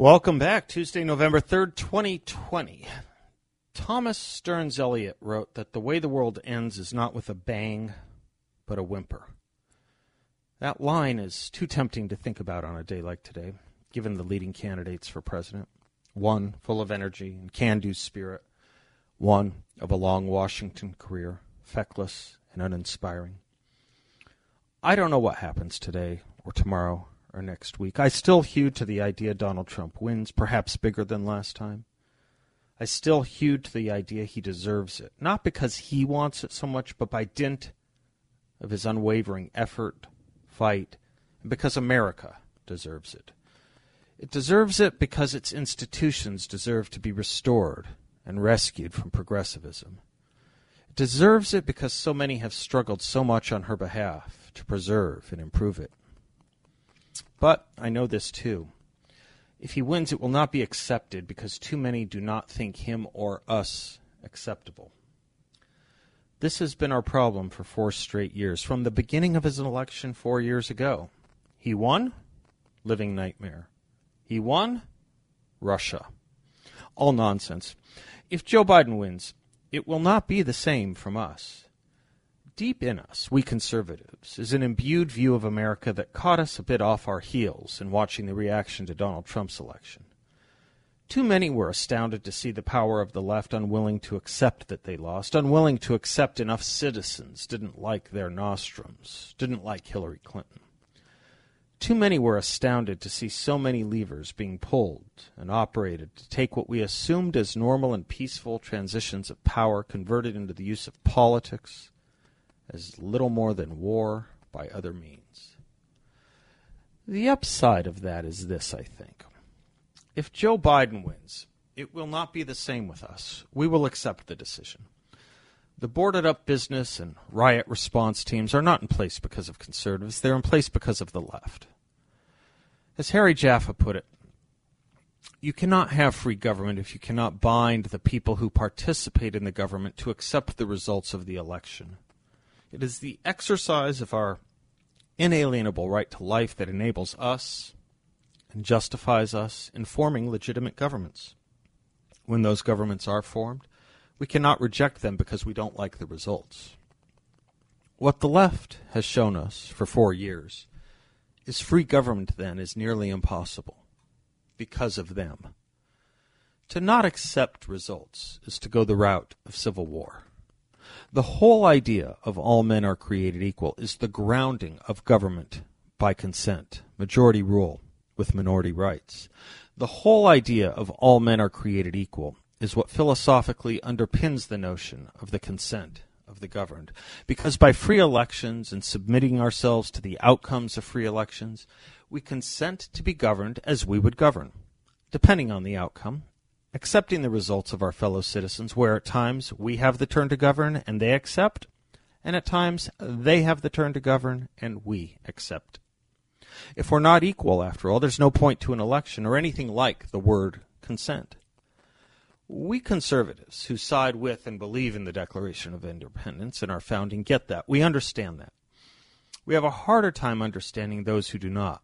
Welcome back. Tuesday, November 3rd, 2020. Thomas Stearns Eliot wrote that the way the world ends is not with a bang, but a whimper. That line is too tempting to think about on a day like today, given the leading candidates for president. One full of energy and can do spirit, one of a long Washington career, feckless and uninspiring. I don't know what happens today or tomorrow or next week. I still hew to the idea Donald Trump wins, perhaps bigger than last time. I still hew to the idea he deserves it, not because he wants it so much, but by dint of his unwavering effort, fight, and because America deserves it. It deserves it because its institutions deserve to be restored and rescued from progressivism. It deserves it because so many have struggled so much on her behalf to preserve and improve it. But I know this too. If he wins, it will not be accepted because too many do not think him or us acceptable. This has been our problem for four straight years, from the beginning of his election four years ago. He won? Living nightmare. He won? Russia. All nonsense. If Joe Biden wins, it will not be the same from us. Deep in us, we conservatives, is an imbued view of America that caught us a bit off our heels in watching the reaction to Donald Trump's election. Too many were astounded to see the power of the left unwilling to accept that they lost, unwilling to accept enough citizens didn't like their nostrums, didn't like Hillary Clinton. Too many were astounded to see so many levers being pulled and operated to take what we assumed as normal and peaceful transitions of power converted into the use of politics as little more than war by other means. The upside of that is this, I think. If Joe Biden wins, it will not be the same with us. We will accept the decision. The boarded up business and riot response teams are not in place because of conservatives, they're in place because of the left. As Harry Jaffa put it, you cannot have free government if you cannot bind the people who participate in the government to accept the results of the election. It is the exercise of our inalienable right to life that enables us and justifies us in forming legitimate governments. When those governments are formed, we cannot reject them because we don't like the results. What the left has shown us for four years is free government then is nearly impossible because of them. To not accept results is to go the route of civil war. The whole idea of all men are created equal is the grounding of government by consent, majority rule with minority rights. The whole idea of all men are created equal is what philosophically underpins the notion of the consent of the governed. Because by free elections and submitting ourselves to the outcomes of free elections, we consent to be governed as we would govern, depending on the outcome accepting the results of our fellow citizens, where at times we have the turn to govern and they accept, and at times they have the turn to govern and we accept. If we're not equal, after all, there's no point to an election or anything like the word consent. We conservatives who side with and believe in the Declaration of Independence and our founding get that. We understand that. We have a harder time understanding those who do not.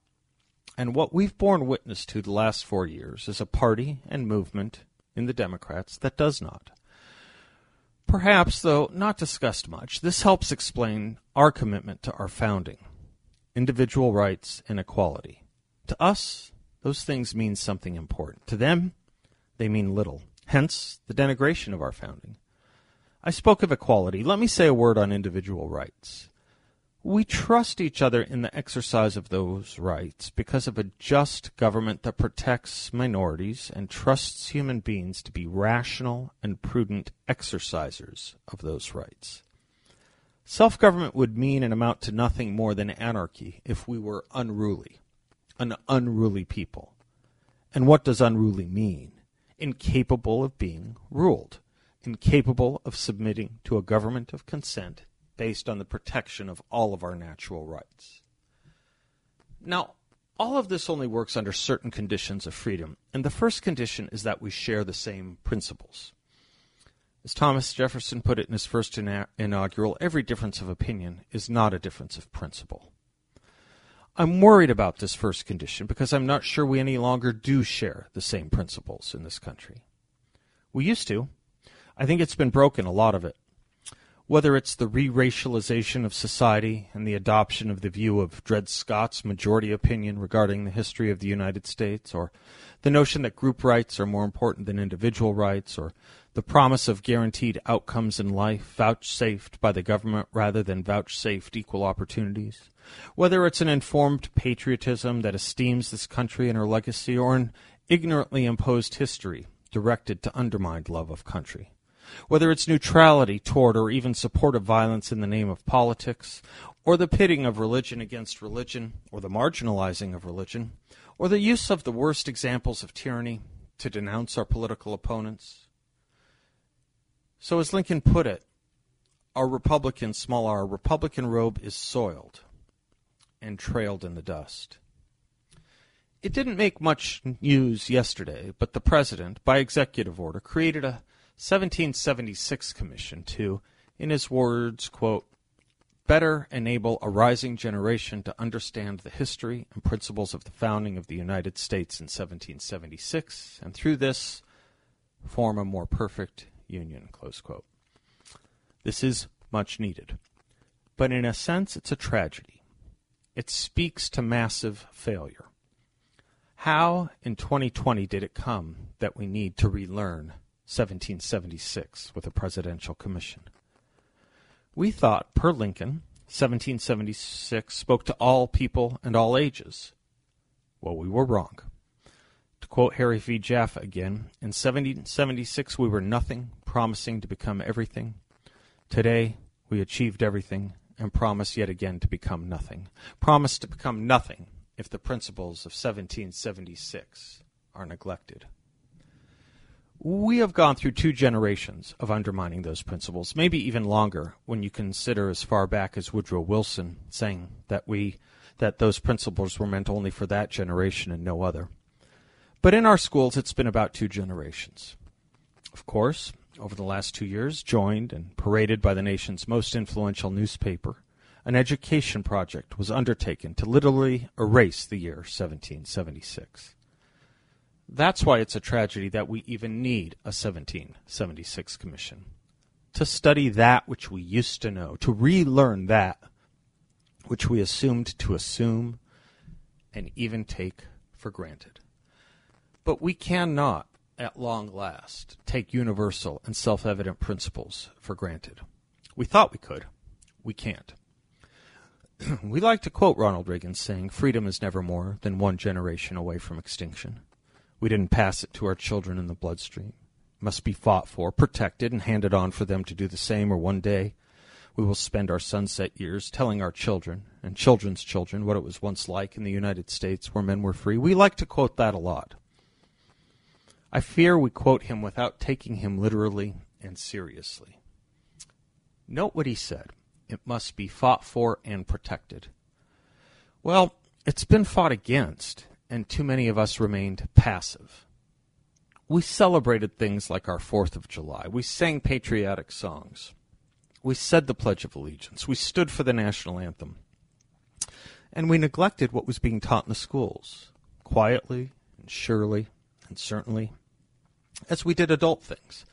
And what we've borne witness to the last four years is a party and movement in the Democrats that does not. Perhaps, though not discussed much, this helps explain our commitment to our founding individual rights and equality. To us, those things mean something important. To them, they mean little. Hence, the denigration of our founding. I spoke of equality. Let me say a word on individual rights. We trust each other in the exercise of those rights because of a just government that protects minorities and trusts human beings to be rational and prudent exercisers of those rights. Self government would mean and amount to nothing more than anarchy if we were unruly, an unruly people. And what does unruly mean? Incapable of being ruled, incapable of submitting to a government of consent based on the protection of all of our natural rights. Now, all of this only works under certain conditions of freedom, and the first condition is that we share the same principles. As Thomas Jefferson put it in his first ina- inaugural, every difference of opinion is not a difference of principle. I'm worried about this first condition because I'm not sure we any longer do share the same principles in this country. We used to. I think it's been broken, a lot of it whether it's the re racialization of society and the adoption of the view of Dred Scott's majority opinion regarding the history of the United States, or the notion that group rights are more important than individual rights, or the promise of guaranteed outcomes in life vouchsafed by the government rather than vouchsafed equal opportunities, whether it's an informed patriotism that esteems this country and her legacy, or an ignorantly imposed history directed to undermine love of country whether it's neutrality toward or even support of violence in the name of politics, or the pitting of religion against religion, or the marginalizing of religion, or the use of the worst examples of tyranny to denounce our political opponents. So, as Lincoln put it, our Republican, small r, Republican robe is soiled and trailed in the dust. It didn't make much news yesterday, but the President, by executive order, created a 1776 Commission to, in his words, quote, better enable a rising generation to understand the history and principles of the founding of the United States in 1776, and through this form a more perfect union. Close quote. This is much needed. But in a sense, it's a tragedy. It speaks to massive failure. How in 2020 did it come that we need to relearn 1776 with a presidential commission. We thought, per Lincoln, 1776 spoke to all people and all ages. Well, we were wrong. To quote Harry V. Jaffa again, in 1776 we were nothing, promising to become everything. Today we achieved everything and promise yet again to become nothing. Promise to become nothing if the principles of 1776 are neglected we have gone through two generations of undermining those principles, maybe even longer when you consider as far back as Woodrow Wilson saying that we that those principles were meant only for that generation and no other. But in our schools it's been about two generations. Of course, over the last 2 years, joined and paraded by the nation's most influential newspaper, an education project was undertaken to literally erase the year 1776. That's why it's a tragedy that we even need a 1776 commission. To study that which we used to know, to relearn that which we assumed to assume and even take for granted. But we cannot, at long last, take universal and self evident principles for granted. We thought we could. We can't. we like to quote Ronald Reagan saying, Freedom is never more than one generation away from extinction. We didn't pass it to our children in the bloodstream. It must be fought for, protected, and handed on for them to do the same, or one day we will spend our sunset years telling our children and children's children what it was once like in the United States where men were free. We like to quote that a lot. I fear we quote him without taking him literally and seriously. Note what he said. It must be fought for and protected. Well, it's been fought against, and too many of us remained passive. We celebrated things like our Fourth of July. We sang patriotic songs. We said the Pledge of Allegiance. We stood for the national anthem. And we neglected what was being taught in the schools, quietly and surely and certainly, as we did adult things,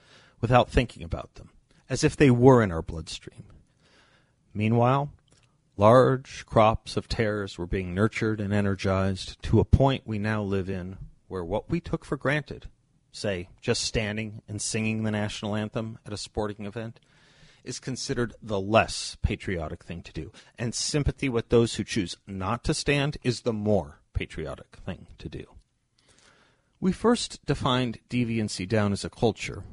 without thinking about them, as if they were in our bloodstream. Meanwhile, Large crops of tares were being nurtured and energized to a point we now live in where what we took for granted, say, just standing and singing the national anthem at a sporting event, is considered the less patriotic thing to do. And sympathy with those who choose not to stand is the more patriotic thing to do. We first defined deviancy down as a culture,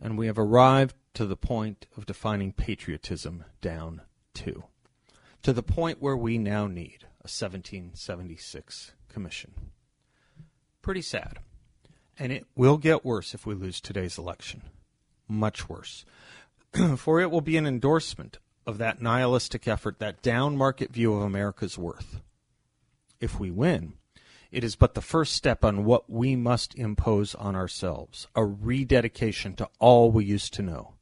and we have arrived to the point of defining patriotism down too to the point where we now need a 1776 commission. Pretty sad. And it will get worse if we lose today's election. Much worse. For it will be an endorsement of that nihilistic effort, that down market view of America's worth. If we win, it is but the first step on what we must impose on ourselves a rededication to all we used to know,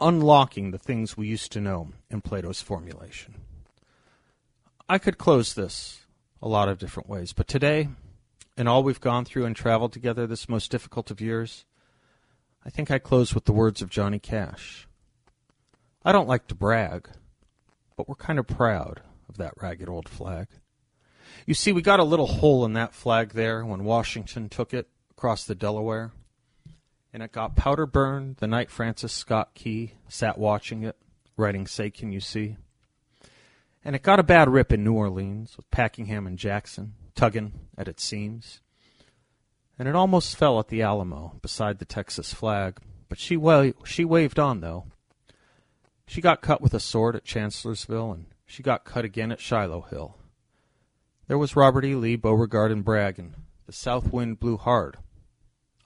unlocking the things we used to know in Plato's formulation. I could close this a lot of different ways, but today, in all we've gone through and traveled together this most difficult of years, I think I close with the words of Johnny Cash. I don't like to brag, but we're kind of proud of that ragged old flag. You see, we got a little hole in that flag there when Washington took it across the Delaware, and it got powder burned the night Francis Scott Key sat watching it, writing Say Can You See? And it got a bad rip in New Orleans with Pakenham and Jackson tugging at its seams. And it almost fell at the Alamo beside the Texas flag, but she, wa- she waved on, though. She got cut with a sword at Chancellorsville, and she got cut again at Shiloh Hill. There was Robert E. Lee, Beauregard, and Bragg, and the south wind blew hard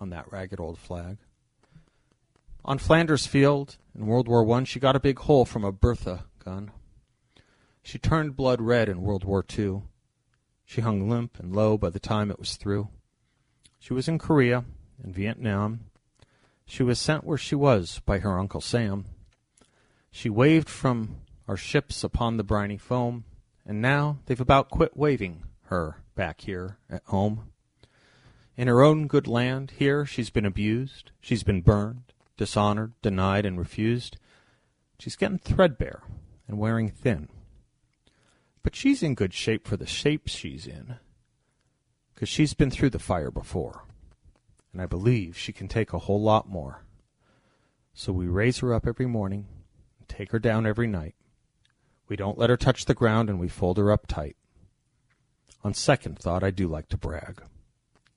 on that ragged old flag. On Flanders Field in World War I, she got a big hole from a Bertha gun. She turned blood red in World War II. She hung limp and low by the time it was through. She was in Korea and Vietnam. She was sent where she was by her Uncle Sam. She waved from our ships upon the briny foam and now they've about quit waving her back here at home. In her own good land, here she's been abused, she's been burned, dishonored, denied, and refused. She's getting threadbare and wearing thin. But she's in good shape for the shape she's in, because she's been through the fire before, and I believe she can take a whole lot more. So we raise her up every morning and take her down every night we don't let her touch the ground and we fold her up tight. On second thought, I do like to brag,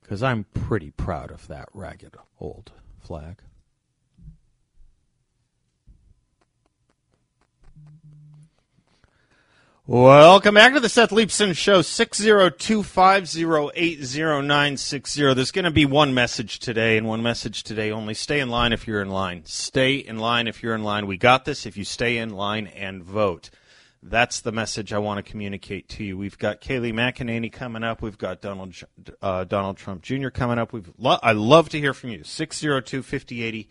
because I'm pretty proud of that ragged old flag. Welcome back to the Seth Leibsohn Show, 602-508-0960. There's going to be one message today and one message today only. Stay in line if you're in line. Stay in line if you're in line. We got this if you stay in line and vote. That's the message I want to communicate to you. We've got Kayleigh McEnany coming up. We've got Donald uh, Donald Trump Jr. coming up. We've lo- I love to hear from you. 602 5080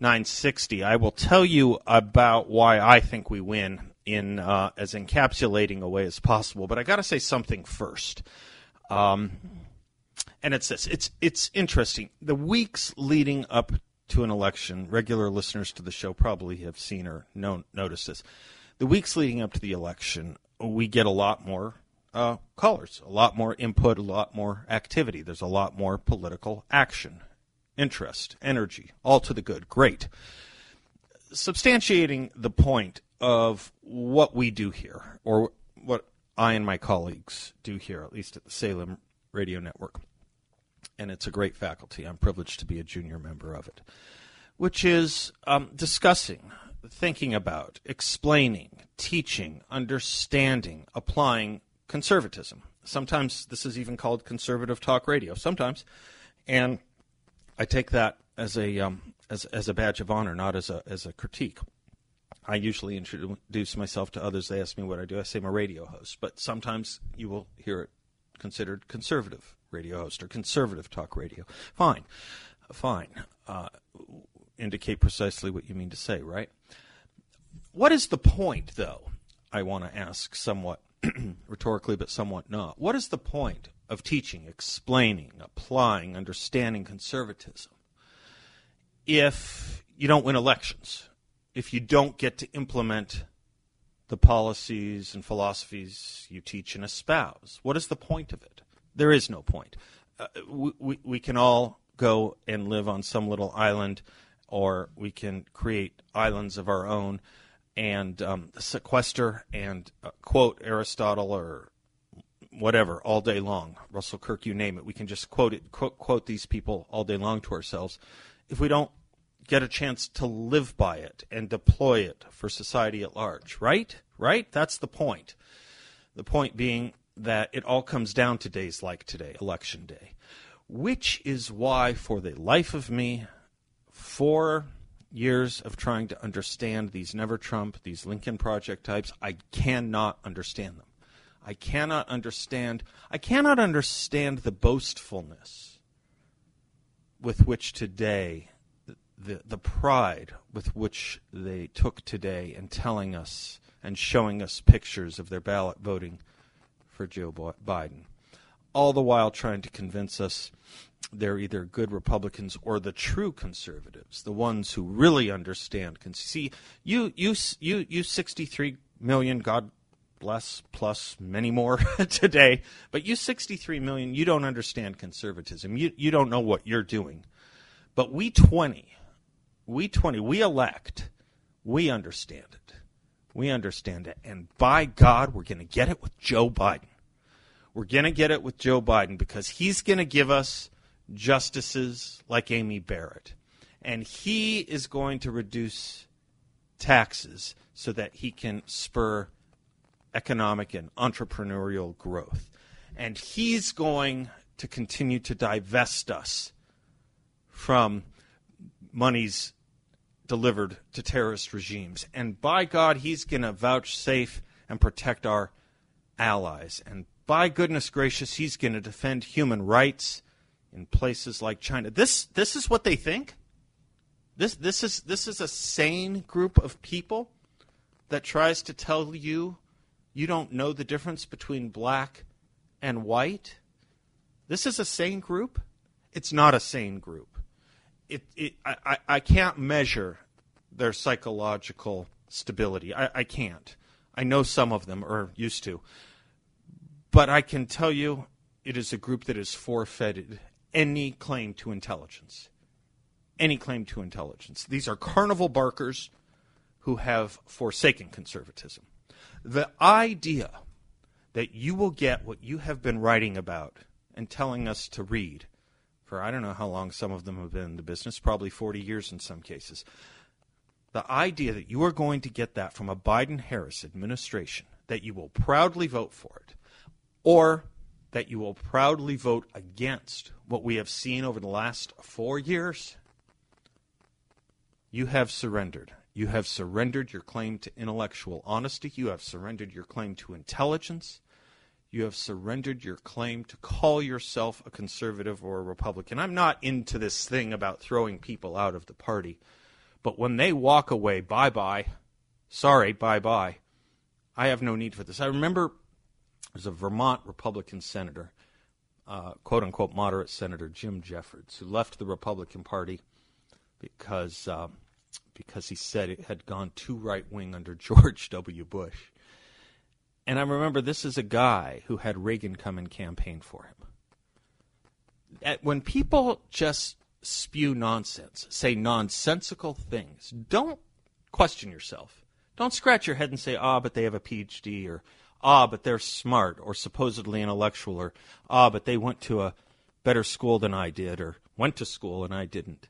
960. I will tell you about why I think we win in uh, as encapsulating a way as possible. But I got to say something first. Um, and it's this. It's it's interesting. The weeks leading up to an election, regular listeners to the show probably have seen or known, noticed this the weeks leading up to the election, we get a lot more uh, callers, a lot more input, a lot more activity. There's a lot more political action, interest, energy, all to the good. Great. Substantiating the point of what we do here, or what I and my colleagues do here, at least at the Salem Radio Network. And it's a great faculty. I'm privileged to be a junior member of it, which is um, discussing thinking about, explaining, teaching, understanding, applying conservatism. Sometimes this is even called conservative talk radio. Sometimes, and I take that as a um, as as a badge of honor, not as a as a critique. I usually introduce myself to others. They ask me what I do. I say I'm a radio host, but sometimes you will hear it considered conservative radio host or conservative talk radio. Fine, fine. Uh, indicate precisely what you mean to say, right? What is the point, though? I want to ask somewhat rhetorically, but somewhat not. What is the point of teaching, explaining, applying, understanding conservatism if you don't win elections? If you don't get to implement the policies and philosophies you teach and espouse? What is the point of it? There is no point. Uh, we, we, we can all go and live on some little island or we can create islands of our own and um, sequester and uh, quote Aristotle or whatever all day long. Russell Kirk, you name it. We can just quote it, quote, quote these people all day long to ourselves. If we don't get a chance to live by it and deploy it for society at large, right? Right? That's the point. The point being that it all comes down to days like today, election day, which is why, for the life of me, four years of trying to understand these Never Trump, these Lincoln Project types, I cannot understand them. I cannot understand. I cannot understand the boastfulness with which today, the, the, pride with which they took today in telling us and showing us pictures of their ballot voting for Joe Biden, all the while trying to convince us they're either good Republicans or the true conservatives, the ones who really understand. Can see, you, you, you, you, 63 million, God bless, plus many more today, but you 63 million, you don't understand conservatism. You, you don't know what you're doing. But we 20, we 20, we elect, we understand it. We understand it. And by God, we're going to get it with Joe Biden. We're going to get it with Joe Biden because he's going to give us justices like Amy Barrett. And he is going to reduce taxes so that he can spur economic and entrepreneurial growth. And he's going to continue to divest us from monies delivered to terrorist regimes. And by God, he's going to vouchsafe and protect our allies. And by goodness gracious, he's going to defend human rights in places like China. This this is what they think. This this is this is a sane group of people that tries to tell you you don't know the difference between black and white. This is a sane group. It's not a sane group. It, it I, I can't measure their psychological stability. I, I can't. I know some of them are used to. But I can tell you it is a group that has forfeited any claim to intelligence. Any claim to intelligence. These are carnival barkers who have forsaken conservatism. The idea that you will get what you have been writing about and telling us to read for I don't know how long some of them have been in the business, probably 40 years in some cases. The idea that you are going to get that from a Biden Harris administration, that you will proudly vote for it, or that you will proudly vote against what we have seen over the last four years, you have surrendered. You have surrendered your claim to intellectual honesty. You have surrendered your claim to intelligence. You have surrendered your claim to call yourself a conservative or a Republican. I'm not into this thing about throwing people out of the party, but when they walk away, bye bye, sorry, bye bye, I have no need for this. I remember there's a Vermont Republican senator, uh, quote unquote moderate senator Jim Jeffords, who left the Republican Party because uh, because he said it had gone too right wing under George W. Bush. And I remember this is a guy who had Reagan come and campaign for him. At, when people just spew nonsense, say nonsensical things, don't question yourself. Don't scratch your head and say, ah, but they have a PhD, or ah, but they're smart or supposedly intellectual, or ah, but they went to a better school than I did, or went to school and I didn't.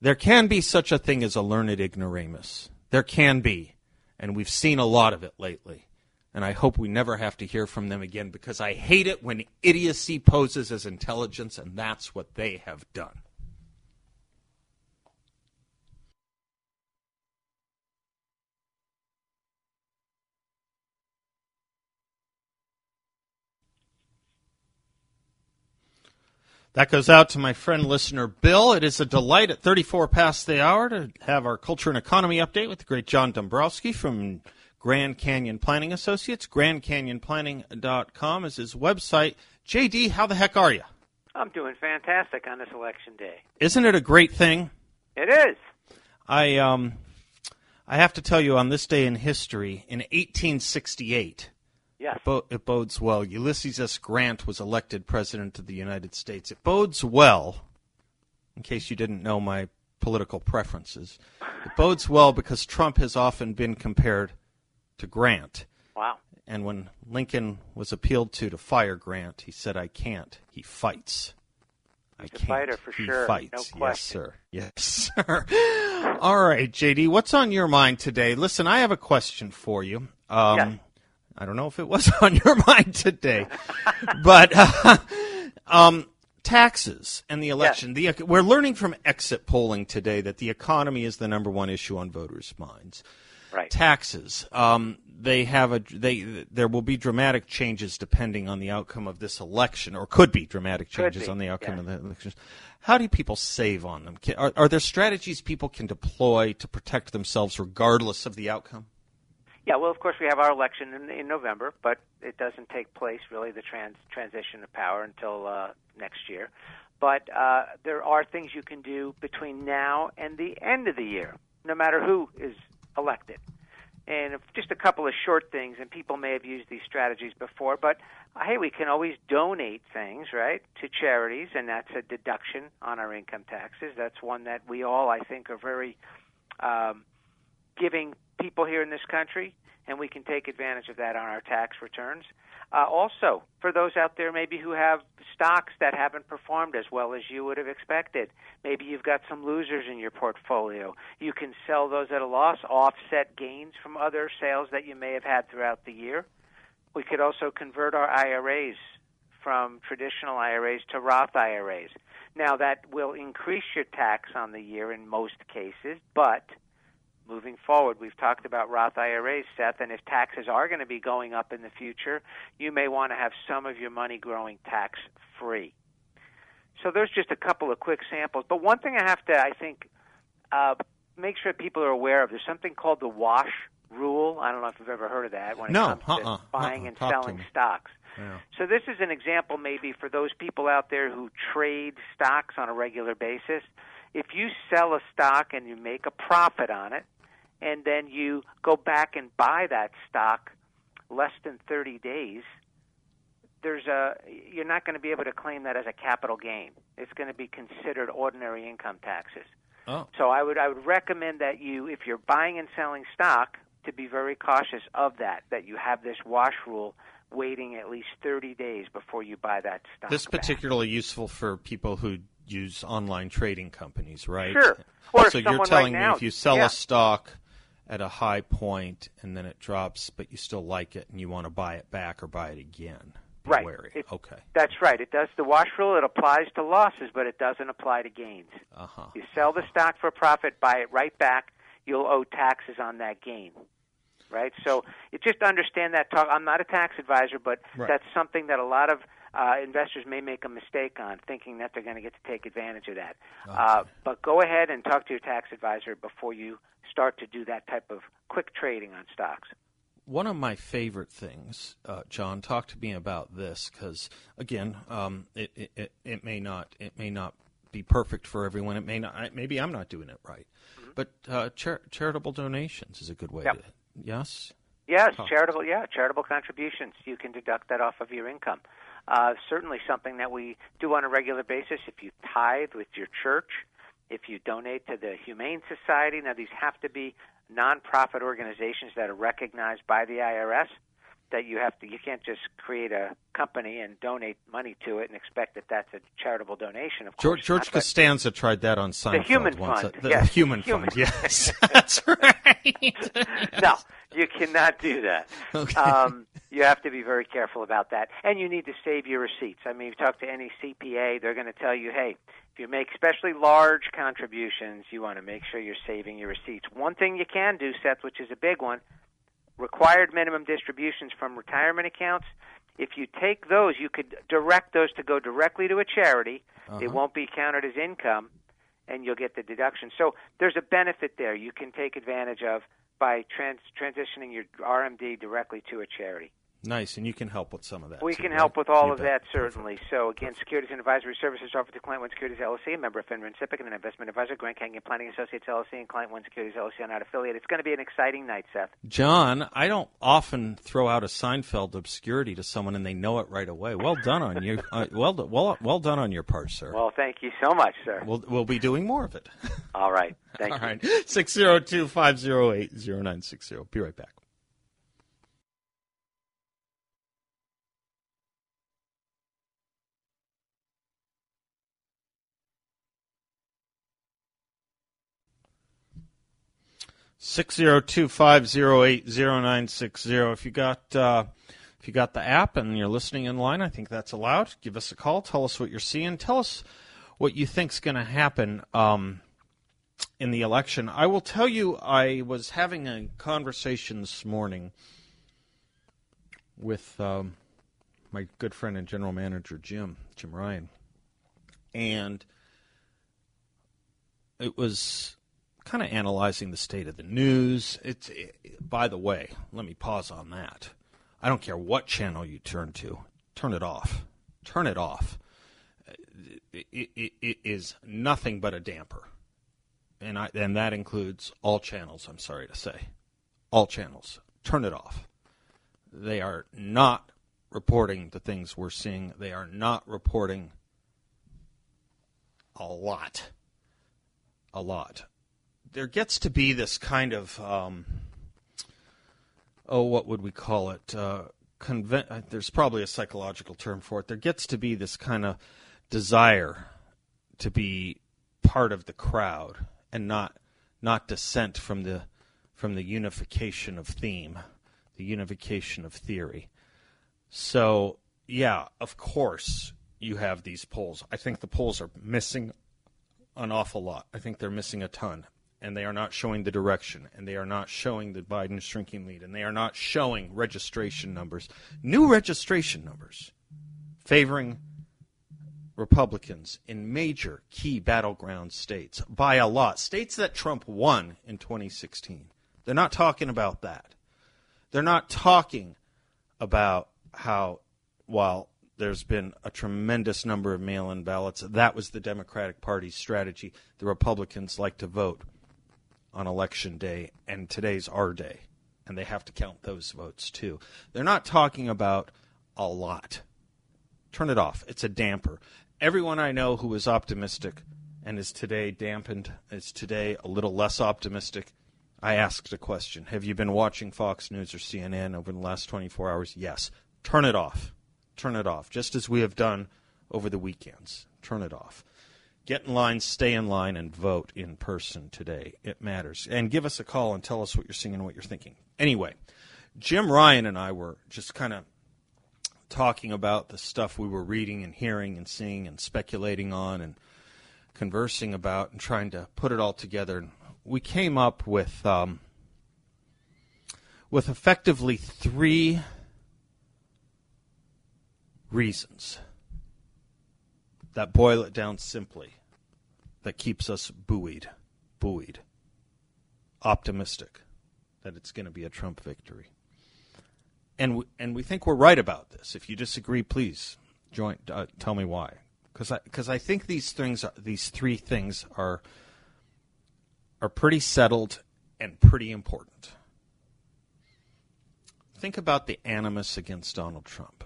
There can be such a thing as a learned ignoramus. There can be, and we've seen a lot of it lately. And I hope we never have to hear from them again because I hate it when idiocy poses as intelligence, and that's what they have done. That goes out to my friend listener Bill. It is a delight at 34 past the hour to have our culture and economy update with the great John Dombroski from Grand Canyon Planning Associates. GrandCanyonPlanning.com is his website. JD, how the heck are you? I'm doing fantastic on this election day. Isn't it a great thing? It is. I um I have to tell you on this day in history in 1868 Yes. It bodes well. Ulysses S. Grant was elected President of the United States. It bodes well, in case you didn't know my political preferences, it bodes well because Trump has often been compared to Grant. Wow. And when Lincoln was appealed to to fire Grant, he said, I can't. He fights. He's I can't. fighter for he sure. fights. No yes, sir. Yes, sir. All right, JD, what's on your mind today? Listen, I have a question for you. Um, yes. I don't know if it was on your mind today, but uh, um, taxes and the election. The, we're learning from exit polling today that the economy is the number one issue on voters' minds. Right. Taxes. Um, they have a they there will be dramatic changes depending on the outcome of this election, or could be dramatic changes be, on the outcome yeah. of the elections. How do people save on them? Are, are there strategies people can deploy to protect themselves regardless of the outcome? Yeah, well, of course, we have our election in, in November, but it doesn't take place really the trans, transition of power until uh, next year. But uh, there are things you can do between now and the end of the year, no matter who is elected. And just a couple of short things, and people may have used these strategies before, but uh, hey, we can always donate things, right, to charities, and that's a deduction on our income taxes. That's one that we all, I think, are very um, giving people here in this country, and we can take advantage of that on our tax returns. Uh, also, for those out there maybe who have stocks that haven't performed as well as you would have expected, maybe you've got some losers in your portfolio. You can sell those at a loss, offset gains from other sales that you may have had throughout the year. We could also convert our IRAs from traditional IRAs to Roth IRAs. Now, that will increase your tax on the year in most cases, but moving forward, we've talked about Roth IRAs, Seth, and if taxes are going to be going up in the future, you may want to have some of your money growing tax free. So there's just a couple of quick samples. But one thing I have to, I think, uh, make sure people are aware of, there's something called the wash rule. I don't know if you've ever heard of that when it No, comes to uh-uh, buying uh-uh. and selling stocks. Yeah. So this is an example maybe for those people out there who trade stocks on a regular basis. If you sell a stock and you make a profit on it, and then you go back and buy that stock less than 30 days, there's a you're not going to be able to claim that as a capital gain. It's going to be considered ordinary income taxes. Oh. So I would I would recommend that you if you're buying and selling stock to be very cautious of that that you have this wash rule waiting at least 30 days before you buy that stock. This back. particularly useful for people who use online trading companies, right? Sure. Or so you're telling right me if you sell yeah. a stock at a high point and then it drops, but you still like it and you want to buy it back or buy it again, be Right. wary. It- okay. That's right. It does the wash rule. It applies to losses, but it doesn't apply to gains. Uh huh. You sell the stock for profit, buy it right back. You'll owe taxes on that gain. Right? So you just understand that talk. I'm not a tax advisor, but Right. that's something that a lot of uh, investors may make a mistake on, thinking that they're going to get to take advantage of that. Uh, but go ahead and talk to your tax advisor before you start to do that type of quick trading on stocks. One of my favorite things, uh, John, talk to me about this because again, um, it, it, it it may not it may not be perfect for everyone. It may not. Maybe I'm not doing it right, but uh, char- charitable donations is a good way Mm-hmm. Yep. to. Yes. Yes, charitable. Yeah, charitable contributions. You can deduct that off of your income. Uh, certainly, something that we do on a regular basis. If you tithe with your church, if you donate to the Humane Society, now these have to be nonprofit organizations that are recognized by the IRS. That you have to, you can't just create a company and donate money to it and expect that that's a charitable donation. Of George, course, George not, Costanza tried that on Seinfeld Human once. Fund, The, yes. Human, Human Fund, yes. That's right. no, you cannot do that. Okay. Um, you have to be very careful about that, and you need to save your receipts. I mean, if you talk to any CPA, they're going to tell you, hey, if you make especially large contributions, you want to make sure you're saving your receipts. One thing you can do, Seth, which is a big one, required minimum distributions from retirement accounts. If you take those, you could direct those to go directly to a charity. It uh-huh. won't be counted as income, and you'll get the deduction. So there's a benefit there you can take advantage of by trans- transitioning your RMD directly to a charity. Nice, and you can help with some of that. We too, can right? help with all You of bet. that, certainly. So, again, securities and advisory services offered to Client One Securities LLC, a member of FINRA and SIPC, and an investment advisor, Grand Canyon Planning Associates LLC, and Client One Securities LLC are not affiliated. It's going to be an exciting night, Seth. John, I don't often throw out a Seinfeld obscurity to someone and they know it right away. Well done on you. Uh, well, well, well done on your part, sir. Well, thank you so much, sir. We'll, we'll be doing more of it. All right. Thank All you. right. 602 508 0960. Be right back. 602-508-0960. If you got uh, if you got the app and you're listening in line, I think that's allowed. Give us a call. Tell us what you're seeing. Tell us what you think's going to happen um, in the election. I will tell you, I was having a conversation this morning with um, my good friend and general manager Jim Jim Ryan, and it was kind of analyzing the state of the news. It's it, by the way, let me pause on that. I don't care what channel you turn to, turn it off. Turn it off. Uh, it, it, it is nothing but a damper, and I and that includes all channels. I'm sorry to say, all channels. Turn it off. They are not reporting the things we're seeing. They are not reporting a lot. A lot. There gets to be this kind of, um, oh, what would we call it? Uh, conven- uh, there's probably a psychological term for it. There gets to be this kind of desire to be part of the crowd and not not dissent from the from the unification of theme, the unification of theory. So, yeah, of course, you have these polls. I think the polls are missing an awful lot. I think they're missing a ton. And they are not showing the direction, and they are not showing the Biden shrinking lead, and they are not showing registration numbers, new registration numbers, favoring Republicans in major key battleground states by a lot. States that Trump won in 2016. They're not talking about that. They're not talking about how, while there's been a tremendous number of mail in ballots, that was the Democratic Party's strategy. The Republicans like to vote on election day, and today's our day, and they have to count those votes too. They're not talking about a lot. Turn it off. It's a damper. Everyone I know who is optimistic and is today dampened, is today a little less optimistic. I asked a question Have you been watching Fox News or CNN over the last 24 hours? Yes turn it off. Turn it off, just as we have done over the weekends. Turn it off. Get in line, stay in line, and vote in person today. It matters. And give us a call and tell us what you're seeing and what you're thinking. Anyway, Jim Ryan and I were just kind of talking about the stuff we were reading and hearing and seeing and speculating on and conversing about and trying to put it all together. And we came up with um, with effectively three reasons that boil it down simply, that keeps us buoyed, buoyed, optimistic that it's going to be a Trump victory. And we, and we think we're right about this. If you disagree, please join. Uh, tell me why. Because I because I think these things, these three things are are pretty settled and pretty important. Think about the animus against Donald Trump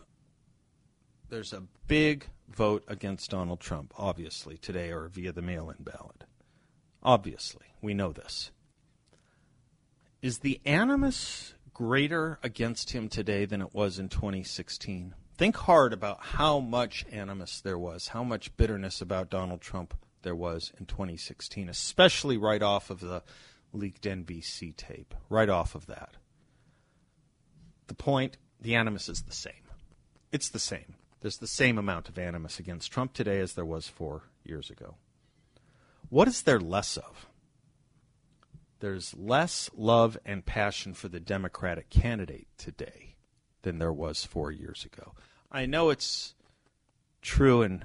there's a big vote against Donald Trump, obviously, today or via the mail in ballot. Obviously, we know this. Is the animus greater against him today than it was in 2016? Think hard about how much animus there was, how much bitterness about Donald Trump there was in 2016, especially right off of the leaked NBC tape, right off of that. The point, the animus is the same. It's the same. There's the same amount of animus against Trump today as there was four years ago. What is there less of? There's less love and passion for the Democratic candidate today than there was four years ago. I know it's true and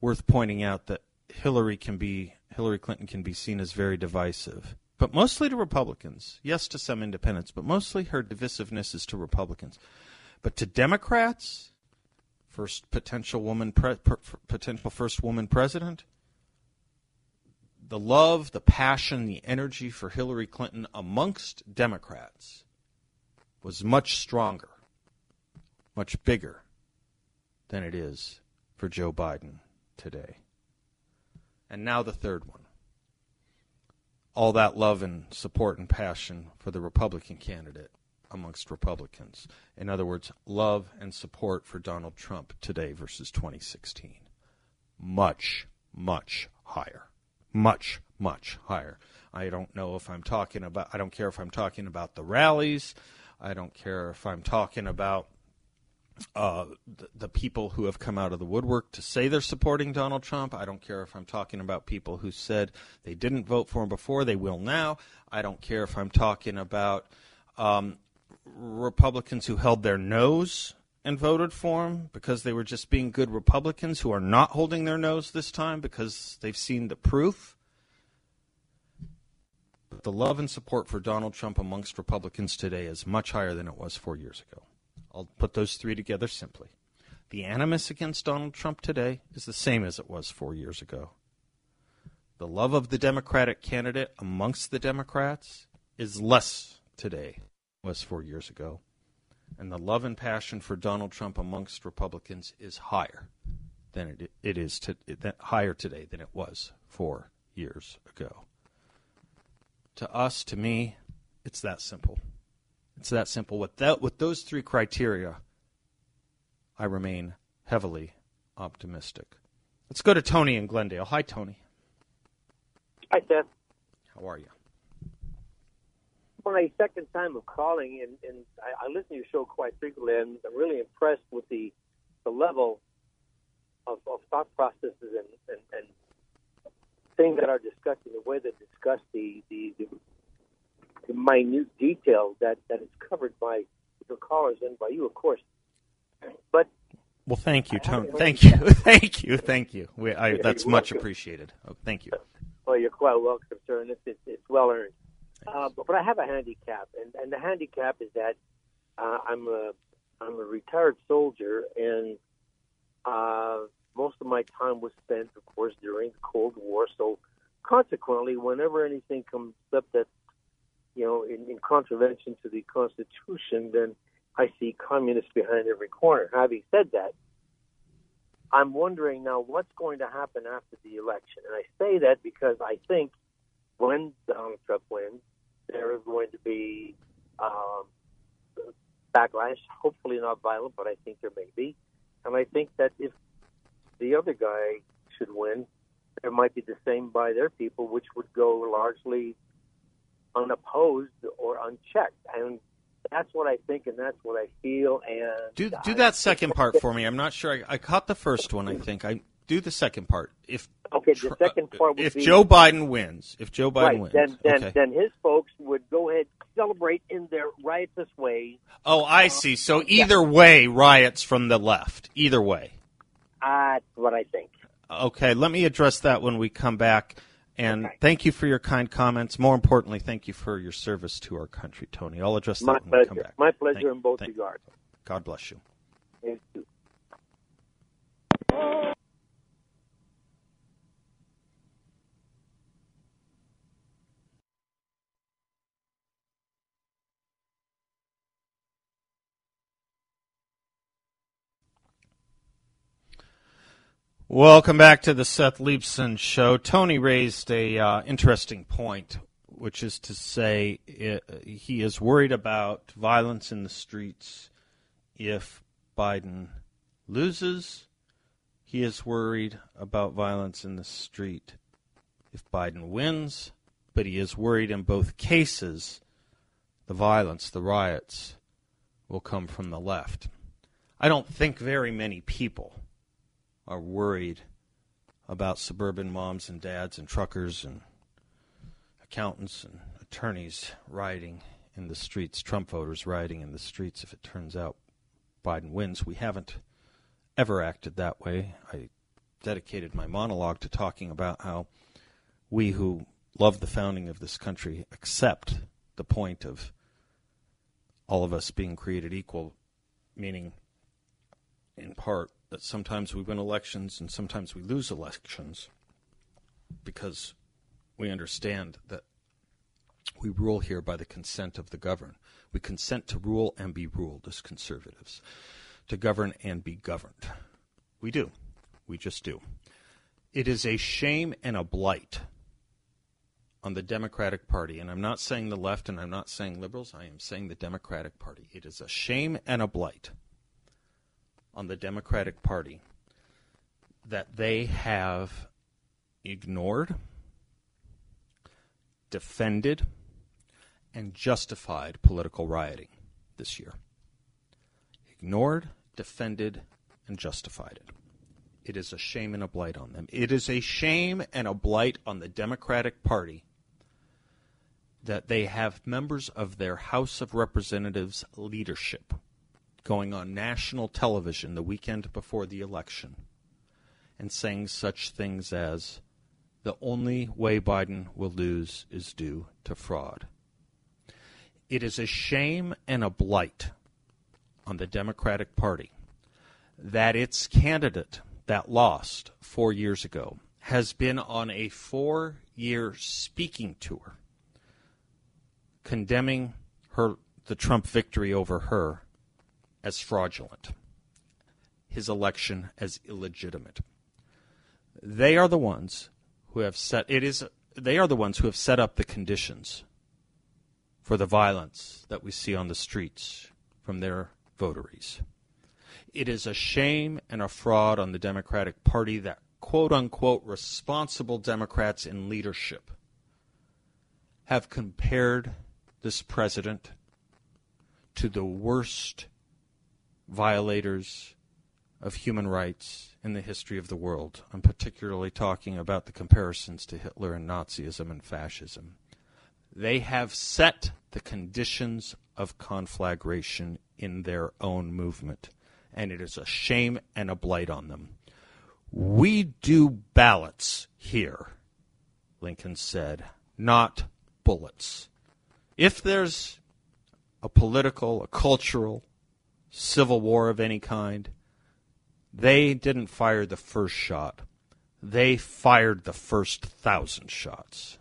worth pointing out that Hillary can be Hillary Clinton can be seen as very divisive, but mostly to Republicans. Yes, to some independents, but mostly her divisiveness is to Republicans. But to Democrats, first potential woman pre- potential first woman president. The love the passion the energy for Hillary Clinton amongst Democrats was much stronger much bigger than it is for Joe Biden today. And now the third one. All that love and support and passion for the Republican candidate amongst Republicans. In other words, love and support for Donald Trump today versus 2016. Much, much higher. Much, much higher. I don't know if I'm talking about, I don't care if I'm talking about the rallies. I don't care if I'm talking about uh, the, the, people who have come out of the woodwork to say they're supporting Donald Trump. I don't care if I'm talking about people who said they didn't vote for him before, they will now. I don't care if I'm talking about um, Republicans who held their nose and voted for him because they were just being good Republicans who are not holding their nose this time because they've seen the proof. The love and support for Donald Trump amongst Republicans today is much higher than it was four years ago. I'll put those three together simply. The animus against Donald Trump today is the same as it was four years ago. The love of the Democratic candidate amongst the Democrats is less today was four years ago. And the love and passion for Donald Trump amongst Republicans is higher than it, it is to, it, higher today than it was four years ago. To us, to me, it's that simple. It's that simple. With that, with those three criteria, I remain heavily optimistic. Let's go to Tony in Glendale. Hi, Tony. Hi, Seth. How are you? My second time of calling, and, and I, I listen to your show quite frequently, and I'm really impressed with the the level of, of thought processes and, and, and things that are discussed, and the way they discuss the, the, the minute details that, that is covered by your callers and by you, of course. But well, thank you, Tony. Thank you, thank you, thank you. We, I, that's much appreciated. Oh, thank you. Well, you're quite welcome, sir, and it's, it's, it's well earned. Uh, but, but I have a handicap, and, and the handicap is that uh, I'm a I'm a retired soldier, and uh, most of my time was spent, of course, during the Cold War. So, consequently, whenever anything comes up that you know, in, in contravention to the Constitution, then I see communists behind every corner. Having said that, I'm wondering now what's going to happen after the election. And I say that because I think when Donald Trump wins, there is going to be um, backlash, hopefully not violent, but I think there may be. And I think that if the other guy should win, there might be the same by their people, which would go largely unopposed or unchecked. And that's what I think, and that's what I feel. And do do that second part for me. I'm not sure. I, I caught the first one. I think I do the second part. If okay, the uh, second part. if be, Joe Biden wins, if Joe Biden right, wins, then then, okay. then his folks would go ahead celebrate in their riotous way. Oh, I uh, see. So either yeah. way, riots from the left. Either way. That's what I think. Okay, let me address that when we come back. And okay. thank you for your kind comments. More importantly, thank you for your service to our country, Tony. I'll address that My when pleasure. we come back. My pleasure thank, in both thank, regards. God bless you. Thank you. Welcome back to the Seth Leibsohn Show. Tony raised a uh, interesting point, which is to say it, he is worried about violence in the streets if Biden loses. He is worried about violence in the street if Biden wins, but he is worried in both cases the violence, the riots, will come from the left. I don't think very many people are worried about suburban moms and dads and truckers and accountants and attorneys rioting in the streets, Trump voters rioting in the streets if it turns out Biden wins. We haven't ever acted that way. I dedicated my monologue to talking about how we who love the founding of this country accept the point of all of us being created equal, meaning in part that sometimes we win elections and sometimes we lose elections because we understand that we rule here by the consent of the governed. We consent to rule and be ruled as conservatives, to govern and be governed. We do. We just do. It is a shame and a blight on the Democratic Party. And I'm not saying the left and I'm not saying liberals, I am saying the Democratic Party. It is a shame and a blight on the Democratic Party that they have ignored, defended, and justified political rioting this year. Ignored, defended, and justified it. It is a shame and a blight on them. It is a shame and a blight on the Democratic Party that they have members of their House of Representatives leadership going on national television the weekend before the election and saying such things as, the only way Biden will lose is due to fraud. It is a shame and a blight on the Democratic Party that its candidate that lost four years ago has been on a four year speaking tour condemning her the Trump victory over her as fraudulent, his election as illegitimate. They are the ones who have set it is they are the ones who have set up the conditions for the violence that we see on the streets from their votaries. It is a shame and a fraud on the Democratic Party that quote unquote responsible Democrats in leadership have compared this president to the worst violators of human rights in the history of the world. I'm particularly talking about the comparisons to Hitler and Nazism and fascism. They have set the conditions of conflagration in their own movement, and it is a shame and a blight on them. We do ballots here, Lincoln said, not bullets. If there's a political, a cultural, civil war of any kind, they didn't fire the first shot. They fired the first thousand shots.